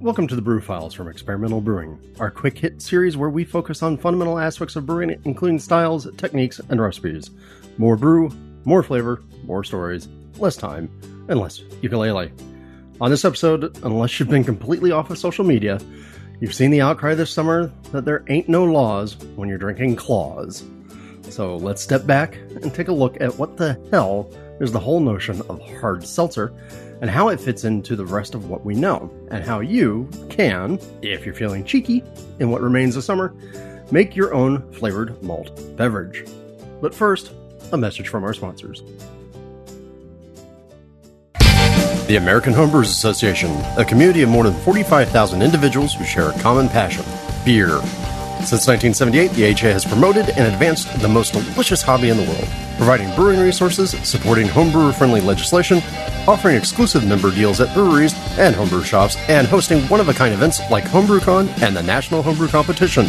Welcome to the Brew Files from Experimental Brewing, our quick hit series where we focus on fundamental aspects of brewing, including styles, techniques, and recipes. More brew, more flavor, more stories, less time, and less ukulele. On this episode, unless you've been completely off of social media, you've seen the outcry this summer that there ain't no laws when you're drinking claws. So let's step back and take a look at what the hell is the whole notion of hard seltzer and how it fits into the rest of what we know, and how you can, if you're feeling cheeky in what remains of summer, make your own flavored malt beverage. But first, a message from our sponsors. The American Homebrewers Association, a community of more than 45,000 individuals who share a common passion beer. Since 1978, the AHA has promoted and advanced the most delicious hobby in the world, providing brewing resources, supporting homebrewer friendly legislation, offering exclusive member deals at breweries and homebrew shops, and hosting one of a kind events like HomebrewCon and the National Homebrew Competition.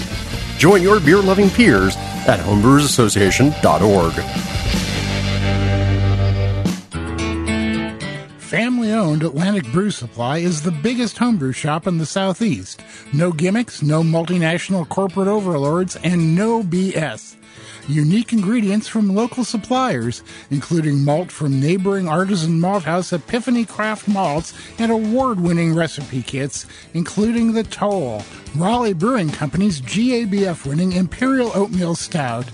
Join your beer loving peers at homebrewersassociation.org. owned Atlantic Brew Supply is the biggest homebrew shop in the Southeast. No gimmicks, no multinational corporate overlords, and no BS unique ingredients from local suppliers, including malt from neighboring artisan malt house Epiphany Craft Malts and award winning recipe kits, including the Toll, Raleigh Brewing Company's GABF winning Imperial Oatmeal Stout.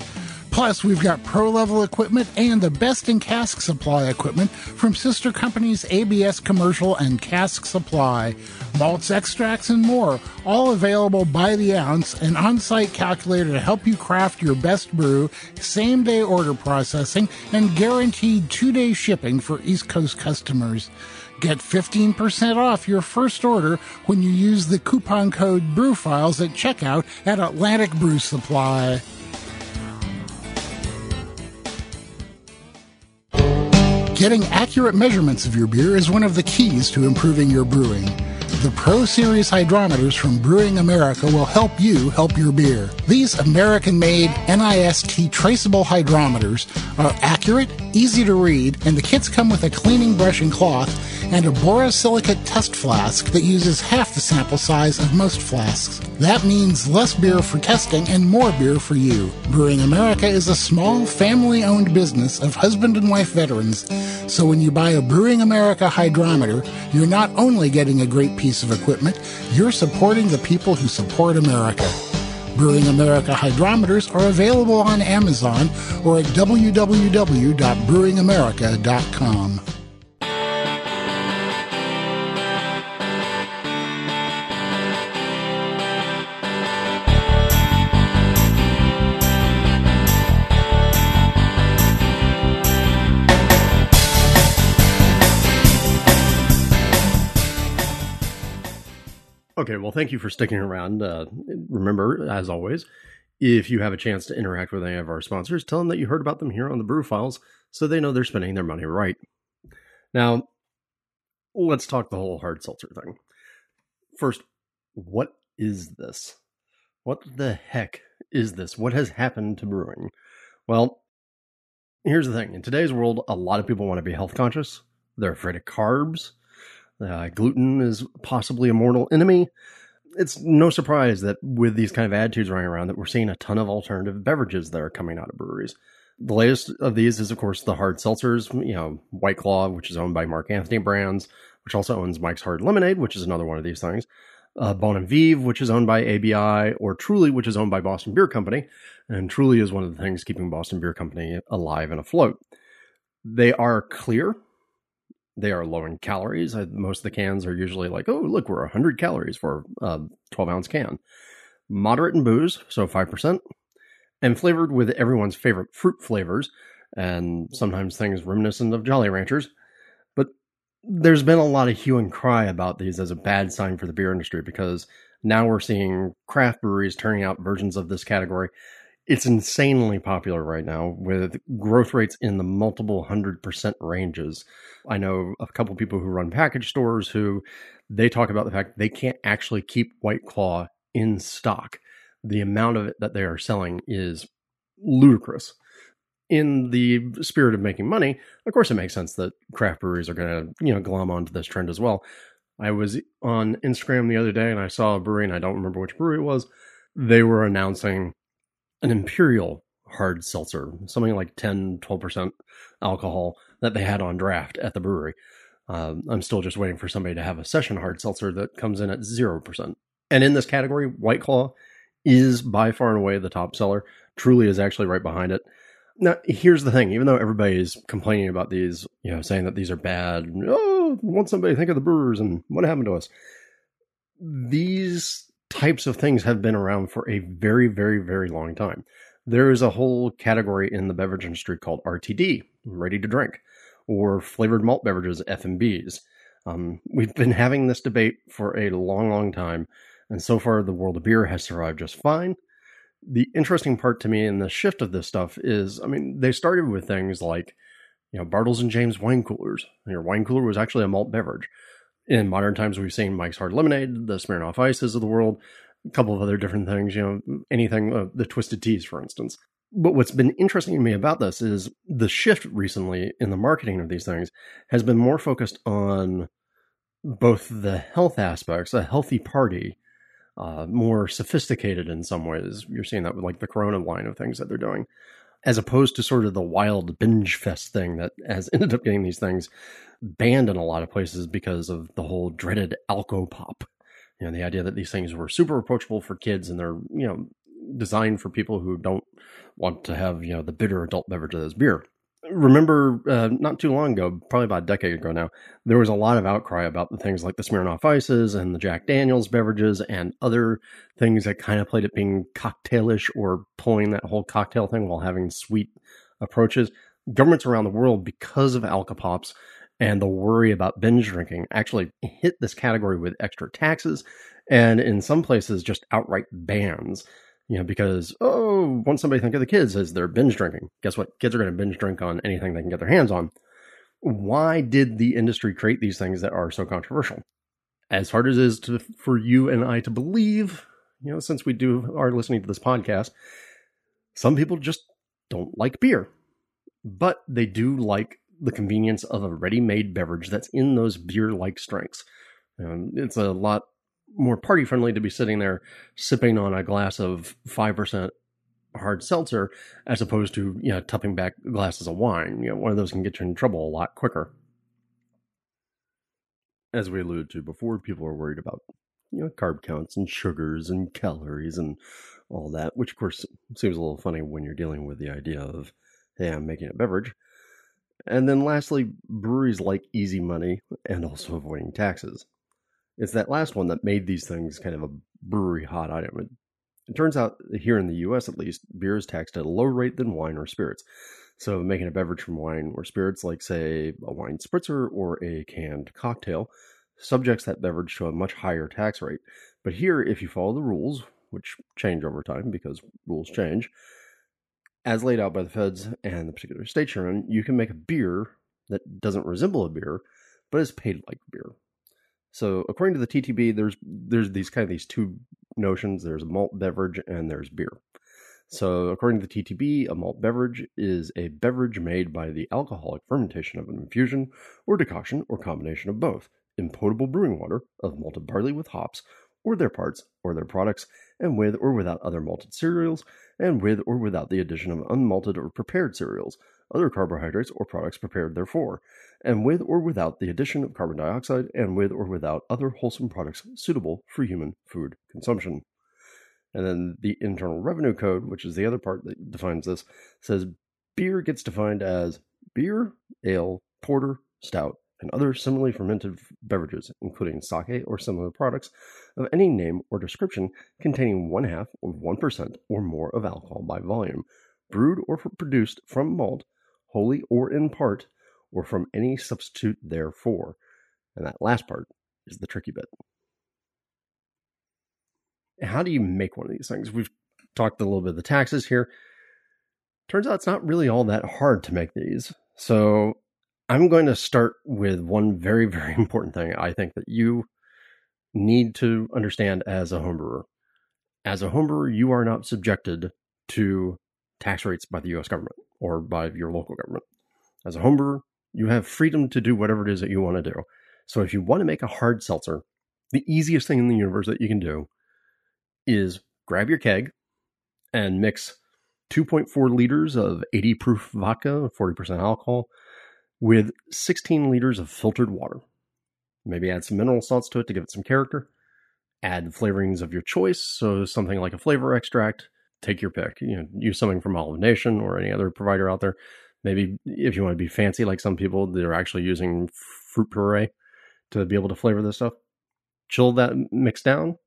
Plus, we've got pro level equipment and the best in cask supply equipment from sister companies ABS Commercial and Cask Supply. Malts, extracts, and more, all available by the ounce, an on site calculator to help you craft your best brew, same day order processing, and guaranteed two day shipping for East Coast customers. Get 15% off your first order when you use the coupon code BREWFILES at checkout at Atlantic Brew Supply. Getting accurate measurements of your beer is one of the keys to improving your brewing. The Pro Series hydrometers from Brewing America will help you help your beer. These American made NIST traceable hydrometers are accurate, easy to read, and the kits come with a cleaning brush and cloth and a borosilicate test flask that uses half the sample size of most flasks. That means less beer for testing and more beer for you. Brewing America is a small, family owned business of husband and wife veterans, so when you buy a Brewing America hydrometer, you're not only getting a great piece of equipment, you're supporting the people who support America. Brewing America hydrometers are available on Amazon or at www.brewingamerica.com. Okay, well, thank you for sticking around. Uh, remember, as always, if you have a chance to interact with any of our sponsors, tell them that you heard about them here on the Brew Files so they know they're spending their money right. Now, let's talk the whole hard seltzer thing. First, what is this? What the heck is this? What has happened to brewing? Well, here's the thing in today's world, a lot of people want to be health conscious, they're afraid of carbs uh, gluten is possibly a mortal enemy. It's no surprise that with these kind of attitudes running around that we're seeing a ton of alternative beverages that are coming out of breweries. The latest of these is, of course, the hard seltzers. You know, White Claw, which is owned by Mark Anthony Brands, which also owns Mike's Hard Lemonade, which is another one of these things. Uh, Bon and Viv, which is owned by ABI, or Truly, which is owned by Boston Beer Company. And Truly is one of the things keeping Boston Beer Company alive and afloat. They are clear they are low in calories. most of the cans are usually like, oh, look, we're 100 calories for a 12 ounce can. Moderate in booze, so 5%, and flavored with everyone's favorite fruit flavors and sometimes things reminiscent of Jolly Ranchers. But there's been a lot of hue and cry about these as a bad sign for the beer industry because now we're seeing craft breweries turning out versions of this category it's insanely popular right now with growth rates in the multiple hundred percent ranges. I know a couple people who run package stores who they talk about the fact they can't actually keep White Claw in stock. The amount of it that they are selling is ludicrous. In the spirit of making money, of course, it makes sense that craft breweries are going to, you know, glom onto this trend as well. I was on Instagram the other day and I saw a brewery, and I don't remember which brewery it was. They were announcing an Imperial hard seltzer, something like 10, 12% alcohol that they had on draft at the brewery. Um, I'm still just waiting for somebody to have a session hard seltzer that comes in at 0%. And in this category, White Claw is by far and away the top seller. Truly is actually right behind it. Now, here's the thing: even though everybody is complaining about these, you know, saying that these are bad, oh, want somebody think of the brewers and what happened to us. These types of things have been around for a very, very, very long time. There is a whole category in the beverage industry called RTD, ready to drink, or flavored malt beverages, FMBs. Um, we've been having this debate for a long, long time, and so far the world of beer has survived just fine the interesting part to me in the shift of this stuff is, I mean, they started with things like, you know, Bartles and James wine coolers. Your wine cooler was actually a malt beverage. In modern times, we've seen Mike's Hard Lemonade, the Smirnoff Ices of the world, a couple of other different things, you know, anything, uh, the Twisted Teas, for instance. But what's been interesting to me about this is the shift recently in the marketing of these things has been more focused on both the health aspects, a healthy party, uh, more sophisticated in some ways. You're seeing that with like the Corona line of things that they're doing, as opposed to sort of the wild binge fest thing that has ended up getting these things banned in a lot of places because of the whole dreaded alco pop. You know, the idea that these things were super approachable for kids and they're, you know, designed for people who don't want to have, you know, the bitter adult beverage that is beer remember uh, not too long ago, probably about a decade ago now, there was a lot of outcry about the things like the Smirnoff Ices and the Jack Daniels beverages and other things that kind of played at being cocktailish or pulling that whole cocktail thing while having sweet approaches. Governments around the world, because of alcopops and the worry about binge drinking, actually hit this category with extra taxes and in some places just outright bans you know, because, oh, once somebody think of the kids as they're binge drinking, guess what? Kids are going to binge drink on anything they can get their hands on. Why did the industry create these things that are so controversial? As hard as it is to, for you and I to believe, you know, since we do are listening to this podcast, some people just don't like beer, but they do like the convenience of a ready-made beverage that's in those beer-like strengths. Um, it's a lot more party friendly to be sitting there sipping on a glass of 5% hard seltzer as opposed to, you know, tupping back glasses of wine. You know, one of those can get you in trouble a lot quicker. As we alluded to before, people are worried about, you know, carb counts and sugars and calories and all that, which of course seems a little funny when you're dealing with the idea of, hey, I'm making a beverage. And then lastly, breweries like easy money and also avoiding taxes. It's that last one that made these things kind of a brewery hot item. It, turns out here in the U.S. at least, beer is taxed at a lower rate than wine or spirits. So making a beverage from wine or spirits, like say a wine spritzer or a canned cocktail, subjects that beverage to a much higher tax rate. But here, if you follow the rules, which change over time because rules change, as laid out by the feds and the particular state you're in, you can make a beer that doesn't resemble a beer, but is paid like beer. So according to the TTB, there's there's these kind of these two notions. There's a malt beverage and there's beer. So according to the TTB, a malt beverage is a beverage made by the alcoholic fermentation of an infusion or decoction or combination of both in potable brewing water of malted barley with hops or their parts or their products and with or without other malted cereals and with or without the addition of unmalted or prepared cereals, other carbohydrates or products prepared therefore, and with or without the addition of carbon dioxide, and with or without other wholesome products suitable for human food consumption. And then the Internal Revenue Code, which is the other part that defines this, says beer gets defined as beer, ale, porter, stout, and other similarly fermented beverages, including sake or similar products of any name or description containing one half of 1% or more of alcohol by volume, brewed or produced from malt, wholly or in part, or from any substitute therefore. And that last part is the tricky bit. How do you make one of these things? We've talked a little bit of the taxes here. Turns out it's not really all that hard to make these. So I'm going to start with one very, very important thing I think that you need to understand as a homebrewer. As a homebrewer, you are not subjected to tax rates by the US government or by your local government. As a homebrewer, you have freedom to do whatever it is that you want to do. So if you want to make a hard seltzer, the easiest thing in the universe that you can do is grab your keg and mix 2.4 liters of 80 proof vodka, 40% alcohol, with 16 liters of filtered water. Maybe add some mineral salts to it to give it some character. Add flavorings of your choice. So something like a flavor extract, take your pick. You know, use something from Olive Nation or any other provider out there. Maybe if you want to be fancy, like some people, they're actually using fruit puree to be able to flavor this stuff. Chill that mix down,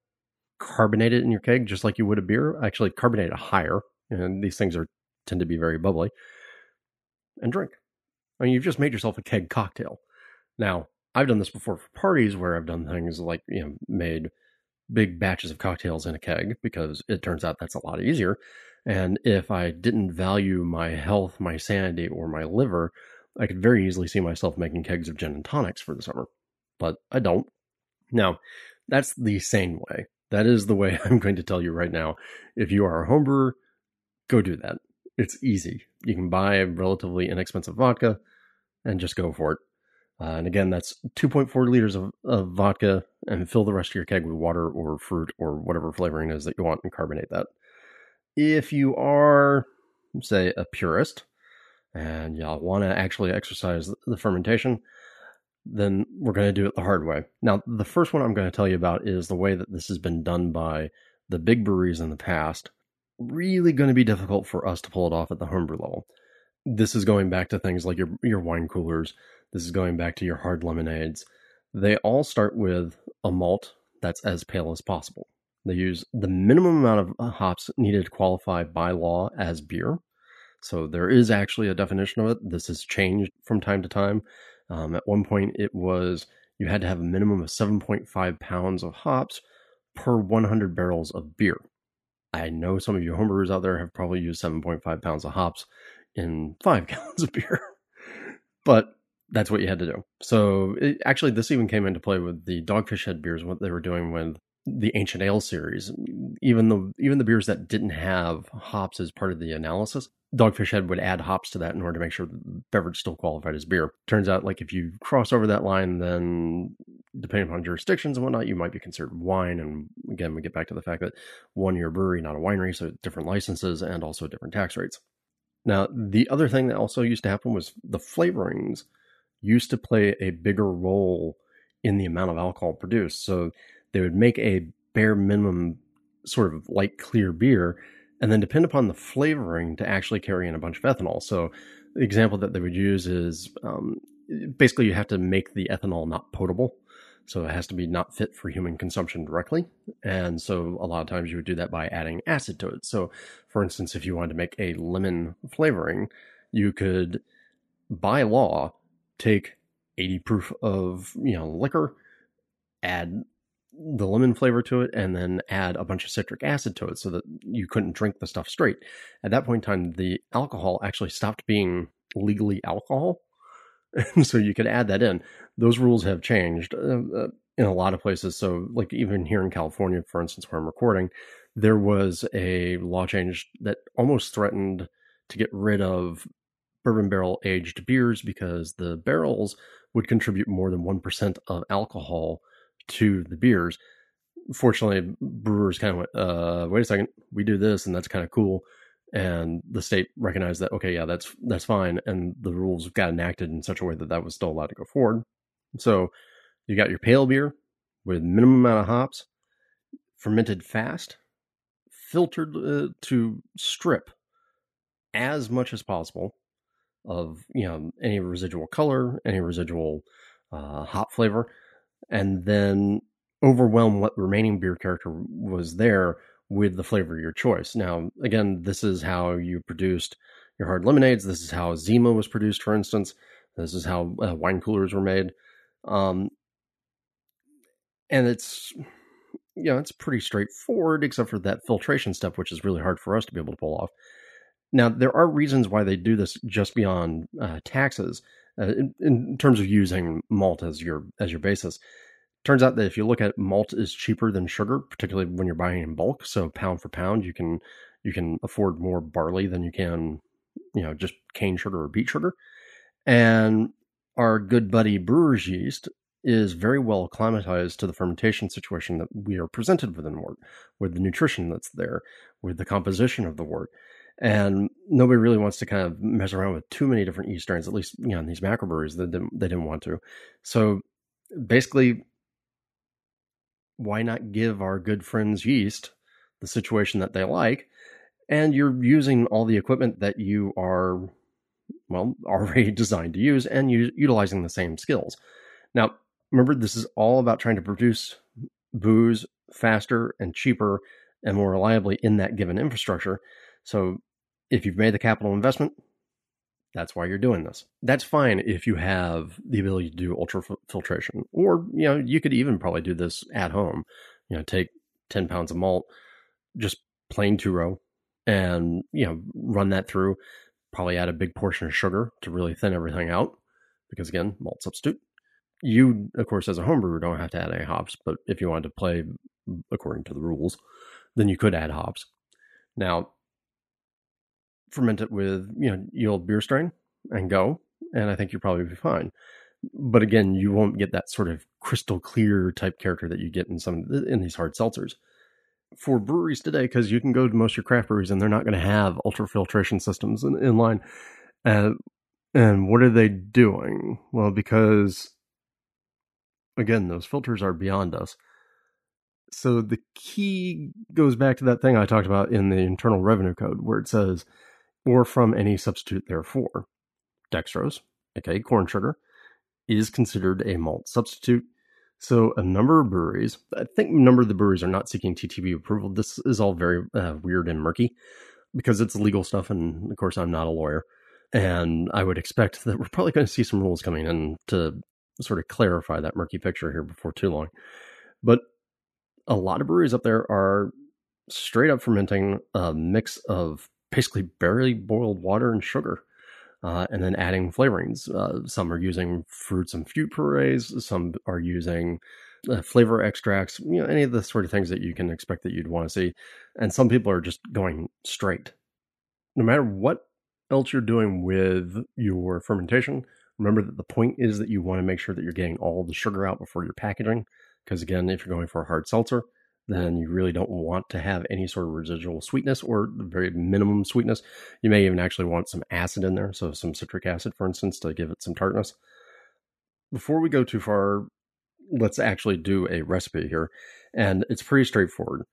carbonate it in your keg just like you would a beer. Actually, carbonate it higher, and these things are tend to be very bubbly. And drink. I mean, you've just made yourself a keg cocktail. Now, I've done this before for parties where I've done things like you know made big batches of cocktails in a keg because it turns out that's a lot easier. And if I didn't value my health, my sanity, or my liver, I could very easily see myself making kegs of gin and tonics for the summer. But I don't. Now, that's the sane way. That is the way I'm going to tell you right now. If you are a homebrewer, go do that. It's easy. You can buy relatively inexpensive vodka and just go for it. Uh, and again, that's 2.4 liters of, of vodka and fill the rest of your keg with water or fruit or whatever flavoring is that you want and carbonate that. If you are, say, a purist and y'all want to actually exercise the fermentation, then we're going to do it the hard way. Now, the first one I'm going to tell you about is the way that this has been done by the big breweries in the past. Really going to be difficult for us to pull it off at the homebrew level. This is going back to things like your your wine coolers. This is going back to your hard lemonades. They all start with a malt that's as pale as possible. They use the minimum amount of uh, hops needed to qualify by law as beer. So there is actually a definition of it. This has changed from time to time. Um, at one point, it was you had to have a minimum of 7.5 pounds of hops per 100 barrels of beer. I know some of you homebrewers out there have probably used 7.5 pounds of hops in five gallons of beer, but that's what you had to do. So it, actually, this even came into play with the Dogfish Head beers, what they were doing with the Ancient Ale series. Even the even the beers that didn't have hops as part of the analysis, Dogfish Head would add hops to that in order to make sure the beverage still qualified as beer. Turns out, like if you cross over that line, then depending upon jurisdictions and whatnot, you might be considered wine. And again, we get back to the fact that one year brewery, not a winery, so different licenses and also different tax rates. Now, the other thing that also used to happen was the flavorings used to play a bigger role in the amount of alcohol produced. So they would make a bare minimum sort of light clear beer and then depend upon the flavoring to actually carry in a bunch of ethanol. So the example that they would use is um, basically you have to make the ethanol not potable. So it has to be not fit for human consumption directly. And so a lot of times you would do that by adding acid to it. So for instance, if you wanted to make a lemon flavoring, you could by law take 80 proof of, you know, liquor, add the lemon flavor to it and then add a bunch of citric acid to it so that you couldn't drink the stuff straight. At that point in time, the alcohol actually stopped being legally alcohol. And so you could add that in. Those rules have changed uh, uh, in a lot of places. So, like even here in California, for instance, where I'm recording, there was a law change that almost threatened to get rid of bourbon barrel aged beers because the barrels would contribute more than 1% of alcohol to the beers. Fortunately, brewers kind of went, uh, wait a second, we do this and that's kind of cool. And the state recognized that, okay, yeah, that's, that's fine. And the rules got enacted in such a way that that was still allowed to go forward. So you got your pale beer with minimum amount of hops, fermented fast, filtered uh, to strip as much as possible of you know any residual color, any residual uh, hop flavor, and then overwhelm what remaining beer character was there with the flavor of your choice. Now, again, this is how you produced your hard lemonades. This is how Zima was produced, for instance. This is how uh, wine coolers were made. Um, and it's, you know, it's pretty straightforward, except for that filtration step, which is really hard for us to be able to pull off. Now, there are reasons why they do this just beyond uh, taxes uh, in, in, terms of using malt as your as your basis. Turns out that if you look at malt is cheaper than sugar, particularly when you're buying in bulk. So pound for pound, you can you can afford more barley than you can, you know, just cane sugar or beet sugar. And our good buddy brewer's yeast is very well acclimatized to the fermentation situation that we are presented with in wort, with the nutrition that's there, with the composition of the wort. And nobody really wants to kind of mess around with too many different yeast strains, at least you know in these macrobreweries they didn't, they didn't want to. So basically, why not give our good friends yeast the situation that they like? And you're using all the equipment that you are, well, already designed to use and u- utilizing the same skills. Now, remember, this is all about trying to produce booze faster and cheaper and more reliably in that given infrastructure. So if you've made the capital investment, that's why you're doing this. That's fine if you have the ability to do ultrafiltration, or you know you could even probably do this at home. You know, take ten pounds of malt, just plain two row, and you know run that through. Probably add a big portion of sugar to really thin everything out, because again, malt substitute. You, of course, as a home brewer, don't have to add any hops, but if you wanted to play according to the rules, then you could add hops. Now, ferment it with you know your old beer strain and go, and I think you'll probably be fine. But again, you won't get that sort of crystal clear type character that you get in some in these hard seltzers. For breweries today, because you can go to most of your craft breweries and they're not going to have ultra filtration systems in, in line. Uh, and what are they doing? Well, because again, those filters are beyond us. So the key goes back to that thing I talked about in the internal revenue code, where it says or from any substitute therefore. Dextrose, okay, corn sugar, is considered a malt substitute. So a number of breweries, I think a number of the breweries are not seeking TTB approval. This is all very uh, weird and murky because it's legal stuff, and of course I'm not a lawyer, and I would expect that we're probably going to see some rules coming in to sort of clarify that murky picture here before too long. But a lot of breweries up there are straight up fermenting a mix of basically barely boiled water and sugar. Uh, and then adding flavorings. Uh, some are using fruits and fruit purees. Some are using uh, flavor extracts. You know, any of the sort of things that you can expect that you'd want to see. And some people are just going straight. No matter what else you're doing with your fermentation, remember that the point is that you want to make sure that you're getting all the sugar out before you're packaging. Because again, if you're going for a hard seltzer, then you really don't want to have any sort of residual sweetness or very minimum sweetness. You may even actually want some acid in there, so some citric acid, for instance, to give it some tartness. Before we go too far, let's actually do a recipe here, and it's pretty straightforward.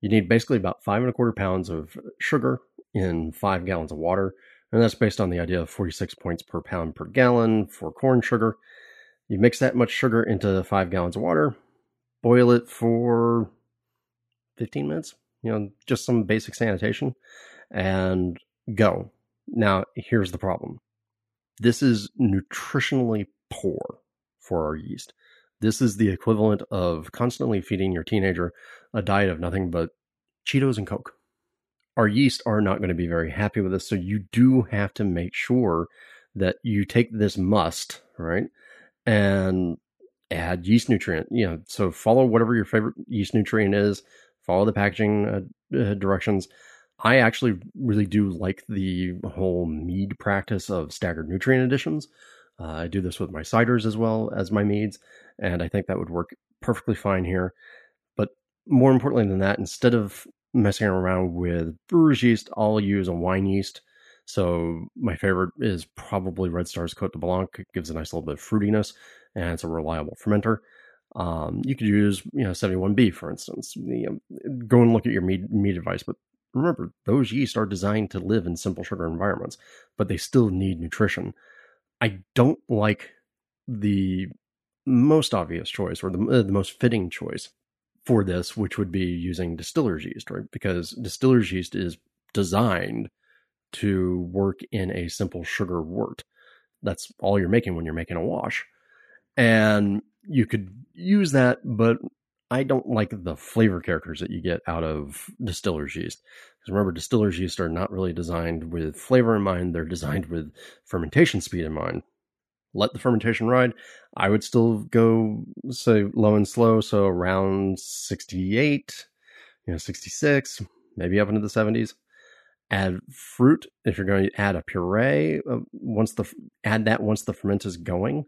You need basically about five and a quarter pounds of sugar in five gallons of water, and that's based on the idea of 46 points per pound per gallon for corn sugar. You mix that much sugar into five gallons of water, boil it for 15 minutes, you know, just some basic sanitation and go. Now, here's the problem this is nutritionally poor for our yeast. This is the equivalent of constantly feeding your teenager a diet of nothing but Cheetos and Coke. Our yeast are not going to be very happy with this. So you do have to make sure that you take this must, right? And add yeast nutrient, you know, so follow whatever your favorite yeast nutrient is follow the packaging uh, uh, directions. I actually really do like the whole mead practice of staggered nutrient additions. Uh, I do this with my ciders as well as my meads, and I think that would work perfectly fine here. But more importantly than that, instead of messing around with brewer's yeast, I'll use a wine yeast. So my favorite is probably Red Star's Cote de Blanc. It gives a nice little bit of fruitiness, and it's a reliable fermenter. Um, you could use, you know, 71B, for instance. Know, go and look at your meat mead advice, but remember, those yeast are designed to live in simple sugar environments, but they still need nutrition. I don't like the most obvious choice or the, uh, the most fitting choice for this, which would be using distiller's yeast, right? Because distiller's yeast is designed to work in a simple sugar wort. That's all you're making when you're making a wash. And you could use that, but I don't like the flavor characters that you get out of distiller's yeast. Because remember, distiller's yeast are not really designed with flavor in mind, they're designed with fermentation speed in mind. Let the fermentation ride. I would still go, say, low and slow, so around 68, you know, 66, maybe up into the 70s. Add fruit if you're going to add a puree. Uh, once the add that once the ferment is going,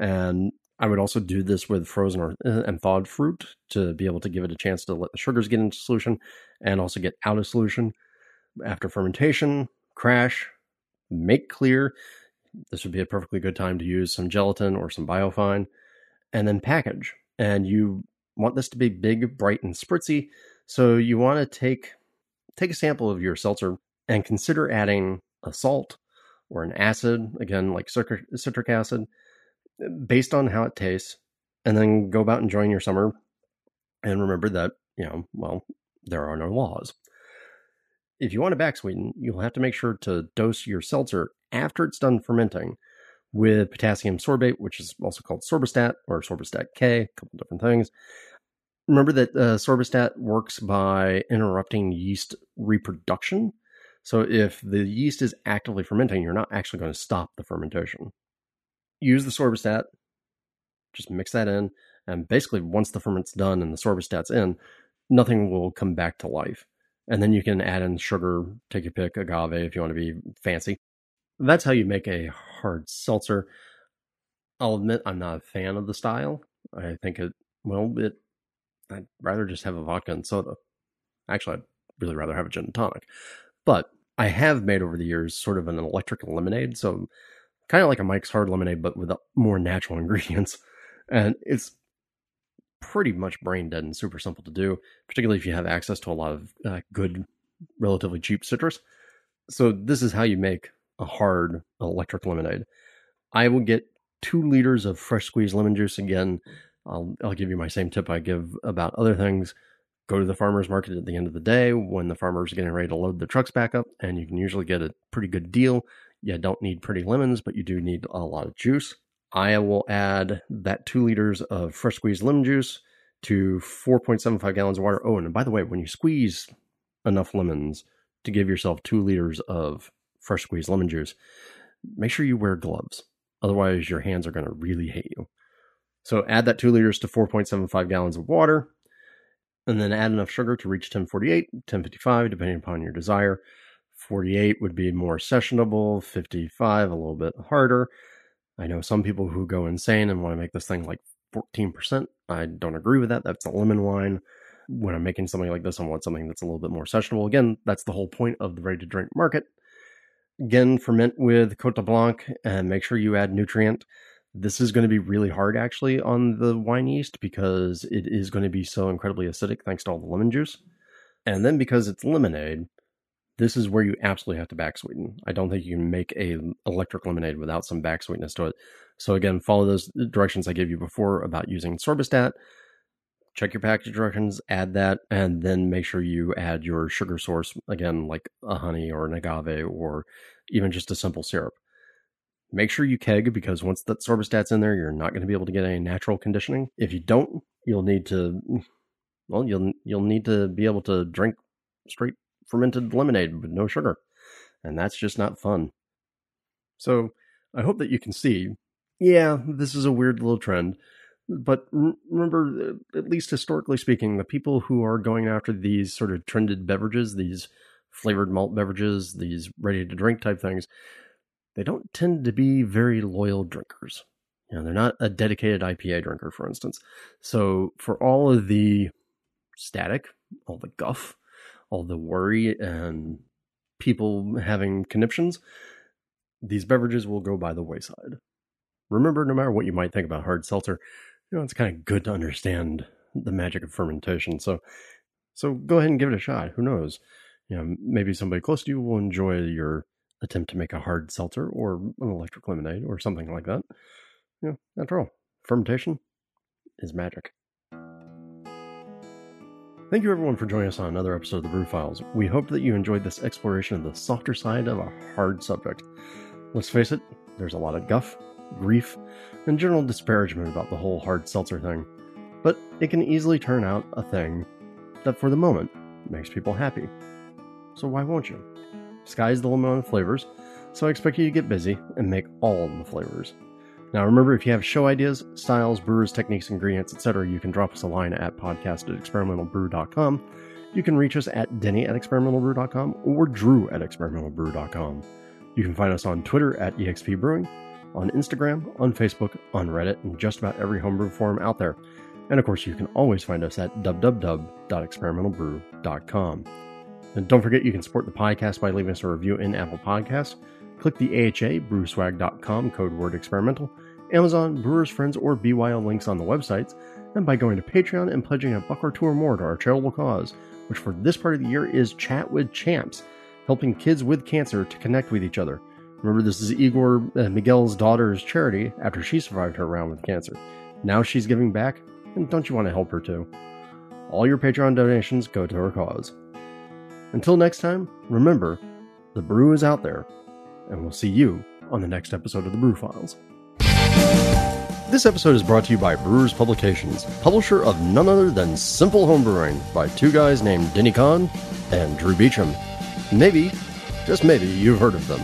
and I would also do this with frozen or, uh, and thawed fruit to be able to give it a chance to let the sugars get into solution and also get out of solution. After fermentation, crash, make clear. This would be a perfectly good time to use some gelatin or some biofine and then package. And you want this to be big, bright, and spritzy. So you want to take take a sample of your seltzer and consider adding a salt or an acid, again like citric acid, based on how it tastes, and then go about enjoying your summer. And remember that, you know, well, there are no laws. If you want to back sweeten, you'll have to make sure to dose your seltzer after it's done fermenting with potassium sorbate, which is also called sorbistat or sorbistat K, a couple different things. Remember that uh, works by interrupting yeast reproduction. So if the yeast is actively fermenting, you're not actually going to stop the fermentation use the sorbistat, just mix that in, and basically once the ferment's done and the sorbistat's in, nothing will come back to life. And then you can add in sugar, take your pick, agave if you want to be fancy. That's how you make a hard seltzer. I'll admit I'm not a fan of the style. I think it well it I'd rather just have a vodka and soda. Actually, I'd really rather have a gin and tonic. But I have made over the years sort of an electric lemonade. So kind of like a Mike's Hard Lemonade, but with more natural ingredients. And it's pretty much brain dead and super simple to do, particularly if you have access to a lot of uh, good, relatively cheap citrus. So this is how you make a hard electric lemonade. I will get two liters of fresh squeezed lemon juice. Again, I'll I'll give you my same tip I give about other things. Go to the farmers market at the end of the day when the farmers are getting ready to load the trucks back up, and you can usually get a pretty good deal you don't need pretty lemons, but you do need a lot of juice. I will add that two liters of fresh squeezed lemon juice to 4.75 gallons of water. Oh, and by the way, when you squeeze enough lemons to give yourself two liters of fresh squeezed lemon juice, make sure you wear gloves. Otherwise, your hands are going to really hate you. So add that two liters to 4.75 gallons of water, and then add enough sugar to reach 1048, 1055, depending upon your desire. 48 would be more sessionable, 55 a little bit harder. I know some people who go insane and want to make this thing like 14%. I don't agree with that. That's a lemon wine. When I'm making something like this, I want something that's a little bit more sessionable. Again, that's the whole point of the ready to drink market. Again, ferment with Cote Blanc and make sure you add nutrient. This is going to be really hard actually on the wine yeast because it is going to be so incredibly acidic thanks to all the lemon juice. And then because it's lemonade, this is where you absolutely have to back sweeten. I don't think you can make a electric lemonade without some back sweetness to it. So again, follow those uh, directions I gave you before about using sorbistat. Check your package directions, add that, and then make sure you add your sugar source again, like a honey or an agave or even just a simple syrup. Make sure you keg because once that sorbistat's in there, you're not going to be able to get any natural conditioning. If you don't, you'll need to well, you'll you'll need to be able to drink straight fermented lemonade with no sugar. And that's just not fun. So I hope that you can see, yeah, this is a weird little trend. But remember, uh, at least historically speaking, the people who are going after these sort of trended beverages, these flavored malt beverages, these ready to drink type things, they don't tend to be very loyal drinkers. You know, they're not a dedicated IPA drinker, for instance. So for all of the static, all the guff, all the worry and people having conniptions, these beverages will go by the wayside. Remember, no matter what you might think about hard seltzer, you know, it's kind of good to understand the magic of fermentation. So, so go ahead and give it a shot. Who knows? You know, maybe somebody close to you will enjoy your attempt to make a hard seltzer or an electric lemonade or something like that. You know, after all, fermentation is magic. Thank you everyone for joining us on another episode of the Brew Files. We hope that you enjoyed this exploration of the softer side of a hard subject. Let's face it, there's a lot of guff, grief, and general disparagement about the whole hard seltzer thing. But it can easily turn out a thing that for the moment makes people happy. So why won't you? Sky's the limit on flavors, so I expect you to get busy and make all the flavors. Now, remember, if you have show ideas, styles, brewers, techniques, ingredients, etc., you can drop us a line at podcast at experimentalbrew.com. You can reach us at denny at experimentalbrew.com or drew at experimentalbrew.com. You can find us on Twitter at expbrewing. on Instagram, on Facebook, on Reddit, and just about every homebrew forum out there. And of course, you can always find us at www.experimentalbrew.com. And don't forget, you can support the podcast by leaving us a review in Apple Podcasts. Click the AHA brewswag.com code word experimental, Amazon, Brewers Friends, or BYO links on the websites, and by going to Patreon and pledging a buck or two or more to our charitable cause, which for this part of the year is Chat with Champs, helping kids with cancer to connect with each other. Remember, this is Igor uh, Miguel's daughter's charity after she survived her round with cancer. Now she's giving back, and don't you want to help her too? All your Patreon donations go to her cause. Until next time, remember, the brew is out there, and we'll see you on the next episode of the Brew Files. This episode is brought to you by Brewers Publications, publisher of none other than Simple Homebrewing by two guys named Denny Conn and Drew Beechum. Maybe, just maybe, you've heard of them.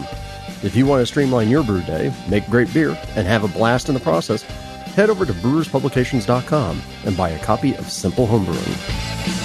If you want to streamline your brew day, make great beer, and have a blast in the process, head over to brewerspublications.com and buy a copy of Simple Homebrewing.